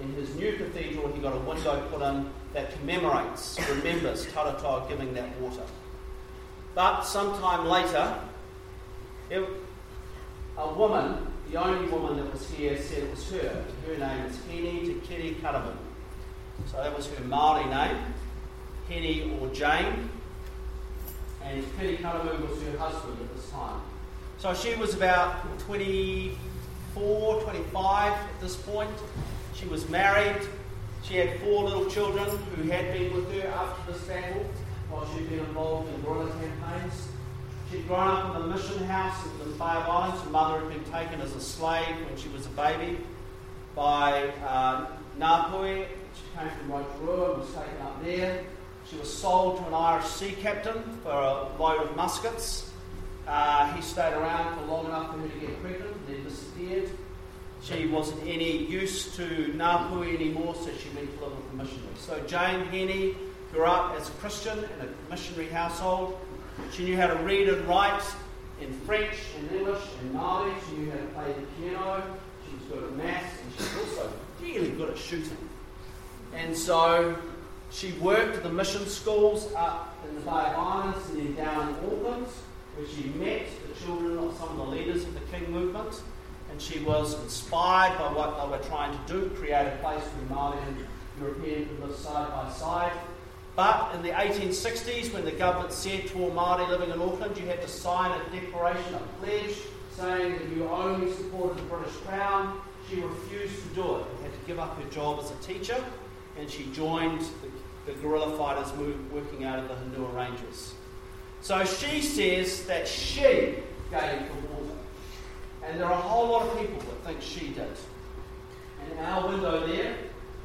in his new cathedral, he got a window put in that commemorates, remembers Taratoa giving that water. But sometime later, it, a woman, the only woman that was here, said it was her. Her name is Henny Te Kiri Karamu. So that was her Māori name, Henny or Jane. And Kiri Karamu was her husband at this time. So she was about 24, 25 at this point. She was married. She had four little children who had been with her after this battle while she'd been involved in guerrilla campaigns. She'd grown up in a mission house in the Bay of Islands. Her mother had been taken as a slave when she was a baby by uh, Ngāpuhi. She came from Rotorua and was taken up there. She was sold to an Irish sea captain for a load of muskets. Uh, he stayed around for long enough for her to get pregnant and then disappeared. She wasn't any use to Ngāpuhi anymore, so she went to live with the missionaries. So Jane Henny grew up as a Christian in a missionary household. She knew how to read and write in French and English and Māori. She knew how to play the piano. She was good at maths and she was also really good at shooting. And so she worked at the mission schools up in the Bay of Islands and down in Auckland, where she met the children of some of the leaders of the King movement. And she was inspired by what they were trying to do, create a place where Māori and European could live side by side. But in the 1860s, when the government said to all Māori living in Auckland, you had to sign a declaration, a pledge, saying that you only supported the British Crown, she refused to do it. She had to give up her job as a teacher, and she joined the, the guerrilla fighters move, working out of the Hunua Ranges. So she says that she gave the water. And there are a whole lot of people that think she did. And our window there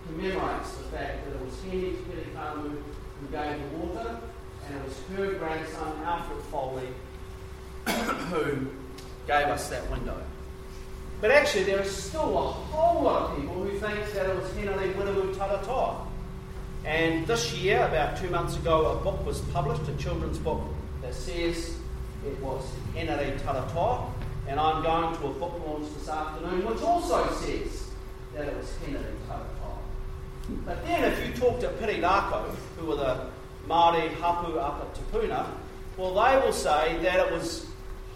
commemorates the fact that it was Henry Te Karamu who gave the water, and it was her grandson, Alfred Foley, who gave us that window. But actually, there is still a whole lot of people who think that it was Henare Wiremu Taratoa. And this year, about two months ago, a book was published, a children's book, that says it was Henare Taratoa. And I'm going to a book launch this afternoon, which also says that it was Henare Taratoa. But then, if you talk to Pirirakau, who are the Māori hapu up at Te Puna, well, they will say that it was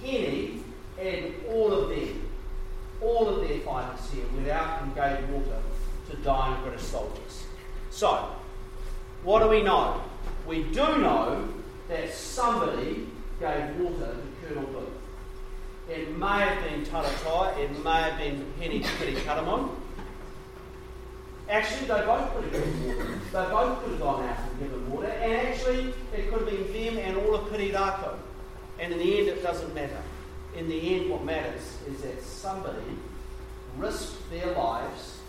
Henny and all of them, all of their fighters here went out and gave water to dying British soldiers. So, what do we know? We do know that somebody gave water to Colonel Booth. It may have been Taratoa, it may have been Henny Kiri Karamu. Actually, they both could have given water. They both could have gone out and given water, and actually, it could have been them and all of Pirirakau. And in the end, it doesn't matter. In the end, what matters is that somebody risked their lives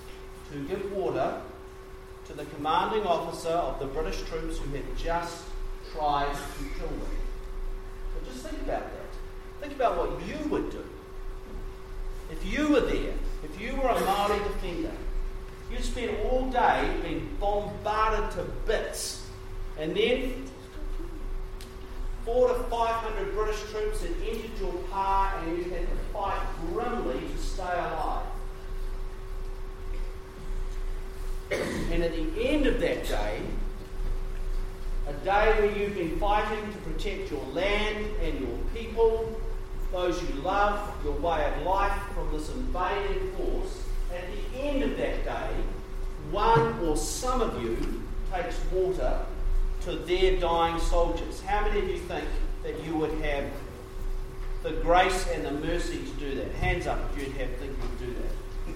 to give water to the commanding officer of the British troops who had just tried to kill them. So just think about that. Think about what you would do if you were there spend all day being bombarded to bits, and then four to five hundred British troops had entered your pa, and you had to fight grimly to stay alive. And at the end of that day, a day where you've been fighting to protect your land and your people, those you love, your way of life from this invading force, at the end of that day, one or some of you takes water to their dying soldiers. How many of you think that you would have the grace and the mercy to do that? Hands up if you'd have think you'd do that.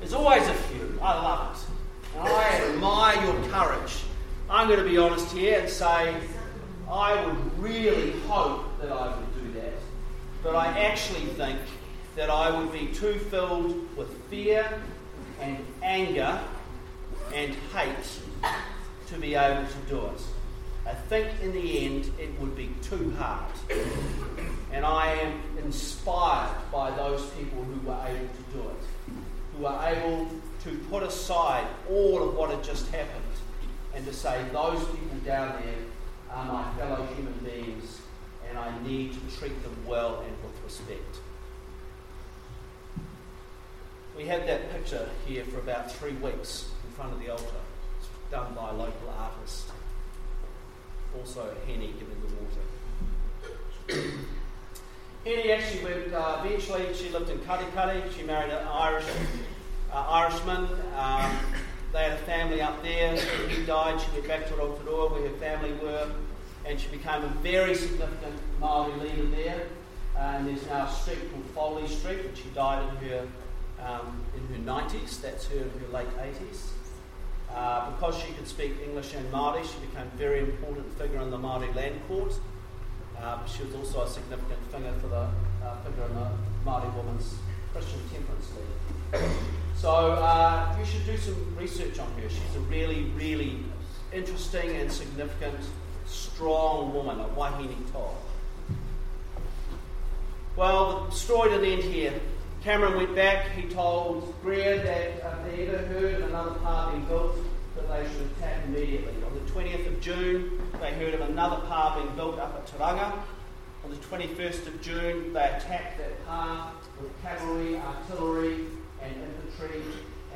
There's always a few. I love it. And I admire your courage. I'm going to be honest here and say I would really hope that I would do that. But I actually think that I would be too filled with fear and anger and hate to be able to do it. I think in the end it would be too hard. And I am inspired by those people who were able to do it, who were able to put aside all of what had just happened and to say, those people down there are my fellow human beings and I need to treat them well and with respect. We had that picture here for about three weeks in front of the altar. It's done by a local artist. Also, Henny giving the water. Henny actually went, uh, eventually, she lived in Katikati. She married an Irish, uh, Irishman. Um, they had a family up there. He died. She went back to Rotorua where her family were. And she became a very significant Maori leader there. Uh, and there's now a street called Foley Street, which she died in her um, in her 90s. That's her her late 80s. Uh, because she could speak English and Māori, she became a very important figure in the Māori land court. Uh, she was also a significant figure for the uh, figure in the Māori Women's Christian Temperance League. So uh, you should do some research on her. She's a really, really interesting and significant, strong woman, a wahine toa. Well, the story didn't end here. Cameron went back. He told Greer that uh, they ever heard of another pa being built, that they should attack immediately. On the 20th of June, they heard of another pa being built up at Te Ranga. On the 21st of June, they attacked that pa with cavalry, artillery, and infantry.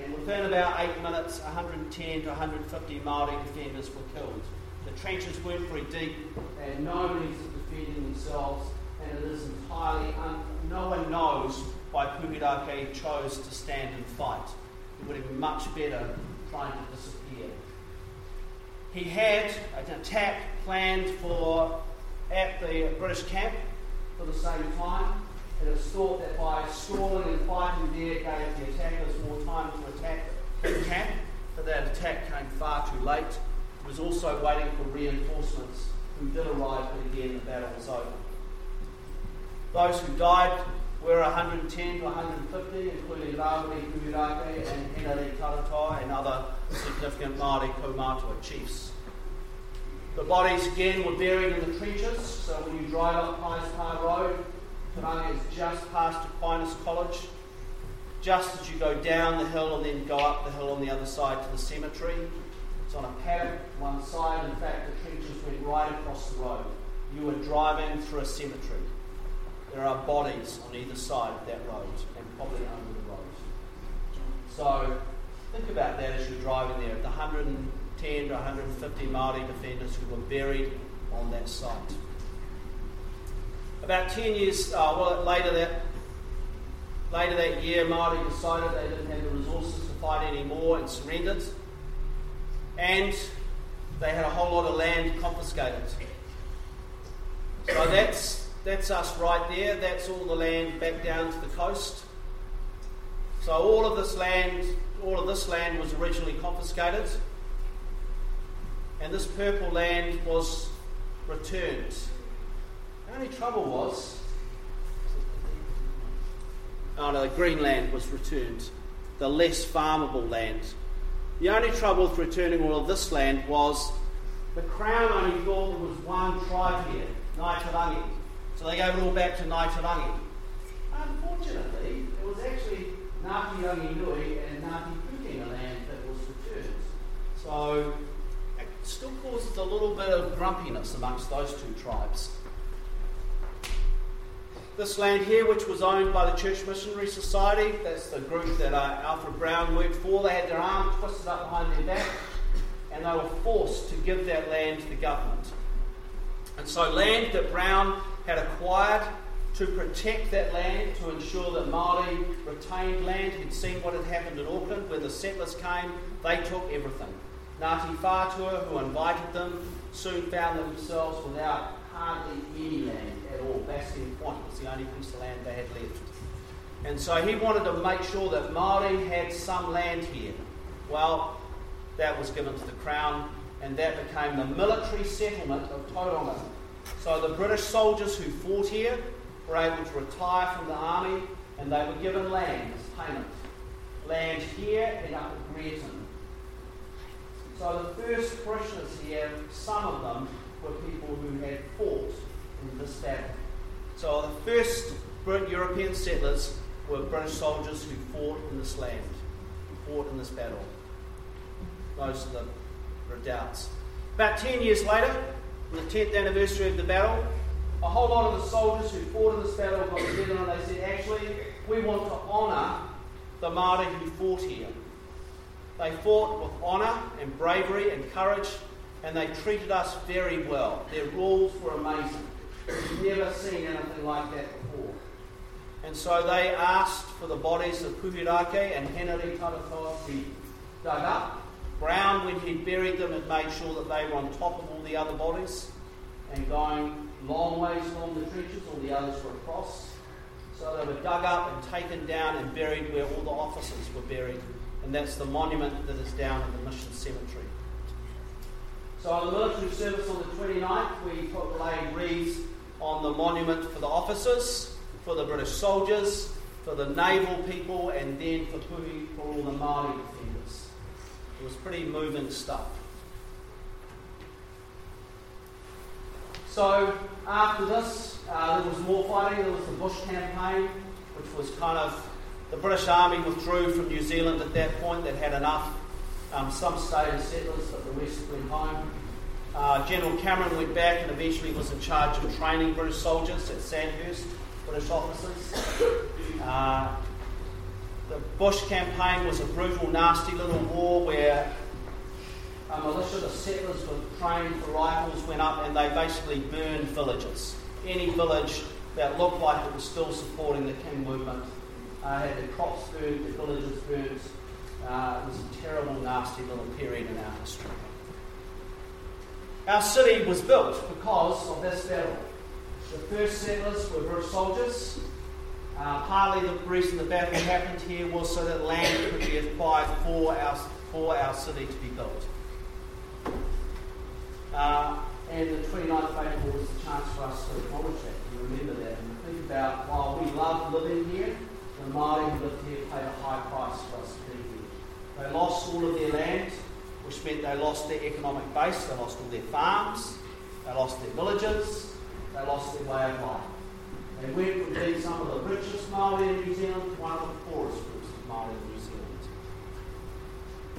And within about eight minutes, 110 to 150 Maori defenders were killed. The trenches weren't very deep, and no means of defending themselves, and it is entirely un- no one knows why Puhirake chose to stand and fight. It would have been much better trying to disappear. He had an attack planned for at the British camp for the same time. It was thought that by stalling and fighting there gave the attackers more time to attack the camp, but that attack came far too late. It was also waiting for reinforcements who did arrive, but again the battle was over. Those who died were 110 to 150, including Rawiri Puhirake and Henare Taratoa and other significant Māori Kaumātua chiefs. The bodies again were buried in the trenches, so when you drive up Par Road, Te Ranga is just past Aquinas College. Just as you go down the hill and then go up the hill on the other side to the cemetery, it's on a paddock one side. In fact, the trenches went right across the road. You were driving through a cemetery. There are bodies on either side of that road and probably under the road. So think about that as you're driving there. The 110 to 150 Māori defenders who were buried on that site. About 10 years uh, well, later that later that year, Māori decided they didn't have the resources to fight anymore and surrendered. And they had a whole lot of land confiscated. So that's that's us right there. That's all the land back down to the coast. So all of this land, all of this land was originally confiscated, and this purple land was returned. The only trouble was, oh no, the green land was returned, the less farmable land. The only trouble with returning all of this land was the Crown only thought there was one tribe here, Ngāi Te Rangi. So they gave it all back to Ngāi Te Rangi. Unfortunately, it was actually Ngāti Rangi Nui and Ngāti Pūkenga land that was returned. So it still causes a little bit of grumpiness amongst those two tribes. This land here, which was owned by the Church Missionary Society, that's the group that uh, Alfred Brown worked for, they had their arms twisted up behind their back and they were forced to give that land to the government. And so, land that Brown had acquired to protect that land, to ensure that Māori retained land. He'd seen what had happened in Auckland when the settlers came, they took everything. Ngāti Whātua, who invited them, soon found themselves without hardly any land at all. Bastion Point was the only piece of land they had left. And so he wanted to make sure that Māori had some land here. Well, that was given to the Crown, and that became the military settlement of Tauranga. So the British soldiers who fought here were able to retire from the army and they were given land as payment. Land here and up at. So the first parishioners here, some of them were people who had fought in this battle. So the first European settlers were British soldiers who fought in this land, who fought in this battle. Most of the redoubts. About 10 years later, on the 10th anniversary of the battle, a whole lot of the soldiers who fought in this battle got together and they said, actually, we want to honour the martyr who fought here. They fought with honour and bravery and courage, and they treated us very well. Their rules were amazing. We've never seen anything like that before. And so they asked for the bodies of Puhirake and Henry Taratoa to be dug up. Brown, when he buried them, had made sure that they were on top of all the other bodies and going long ways along the trenches, all the others were across. So they were dug up and taken down and buried where all the officers were buried. And that's the monument that is down in the Mission Cemetery. So on the military service on the 29th, we put laid wreaths on the monument for the officers, for the British soldiers, for the naval people, and then for Puhi, for all the Māori. It was pretty moving stuff. So after this, uh, there was more fighting. There was the Bush campaign, which was kind of the British Army withdrew from New Zealand at that point. They'd had enough. Um, some stayed as settlers, but the rest went home. Uh, General Cameron went back and eventually was in charge of training British soldiers at Sandhurst, British officers. Uh, the Bush campaign was a brutal, nasty little war where a militia, the settlers were trained for rifles, went up and they basically burned villages. Any village that looked like it was still supporting the King movement uh, had the crops burned, the villages burnt. Uh, it was a terrible, nasty little period in our history. Our city was built because of this battle. The first settlers were British soldiers. Uh, partly the reason the battle happened here was so that land could be acquired for our, for our city to be built. Uh, and the 29th of April was the chance for us to acknowledge that and remember that and think about while we love living here, the Māori who lived here paid a high price for us to be here. They lost all of their land, which meant they lost their economic base, they lost all their farms, they lost their villages, they lost their way of life. Went from being some of the richest Māori in New Zealand one of the poorest groups of Māori in New Zealand.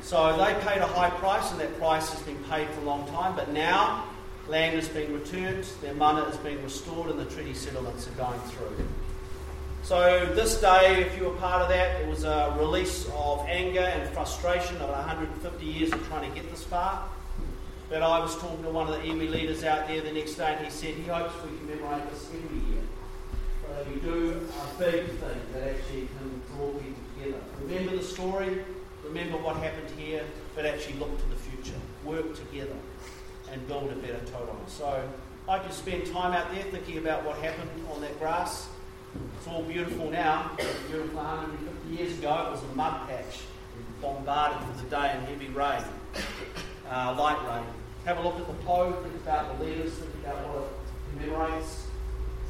So they paid a high price, and that price has been paid for a long time. But now land is being returned, their mana is being restored, and the treaty settlements are going through. So this day, if you were part of that, it was a release of anger and frustration of 150 years of trying to get this far. But I was talking to one of the iwi leaders out there the next day, and he said he hopes we commemorate this every year. That we do a big thing that actually can draw people together. Remember the story, remember what happened here, but actually look to the future, work together, and build a better Tauranga. So I could spend time out there thinking about what happened on that grass. It's all beautiful now. Beautiful 150 years ago, it was a mud patch, bombarded for the day in heavy rain, uh, light rain. Have a look at the pou, think about the leaders, think about what it commemorates,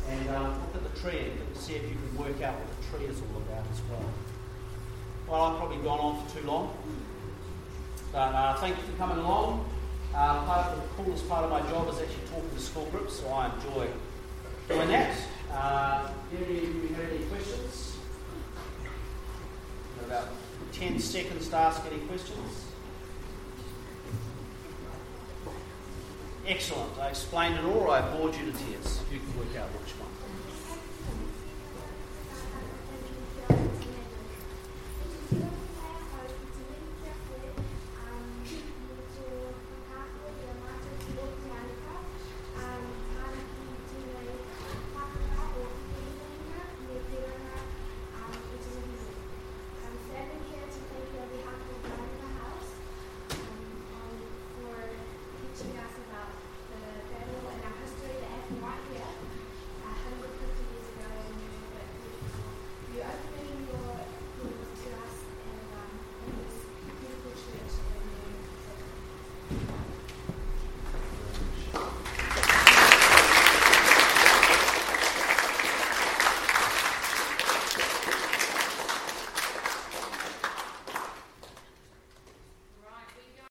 and um, look at the tree and see if you can work out what the tree is all about as well. Well, I've probably gone on for too long. But uh, thank you for coming along. Uh, part of the coolest part of my job is actually talking to school groups, so I enjoy doing that. Uh, do you have any questions? About 10 seconds to ask any questions. Excellent. I explained it all. I bored you to tears. You can work out which one.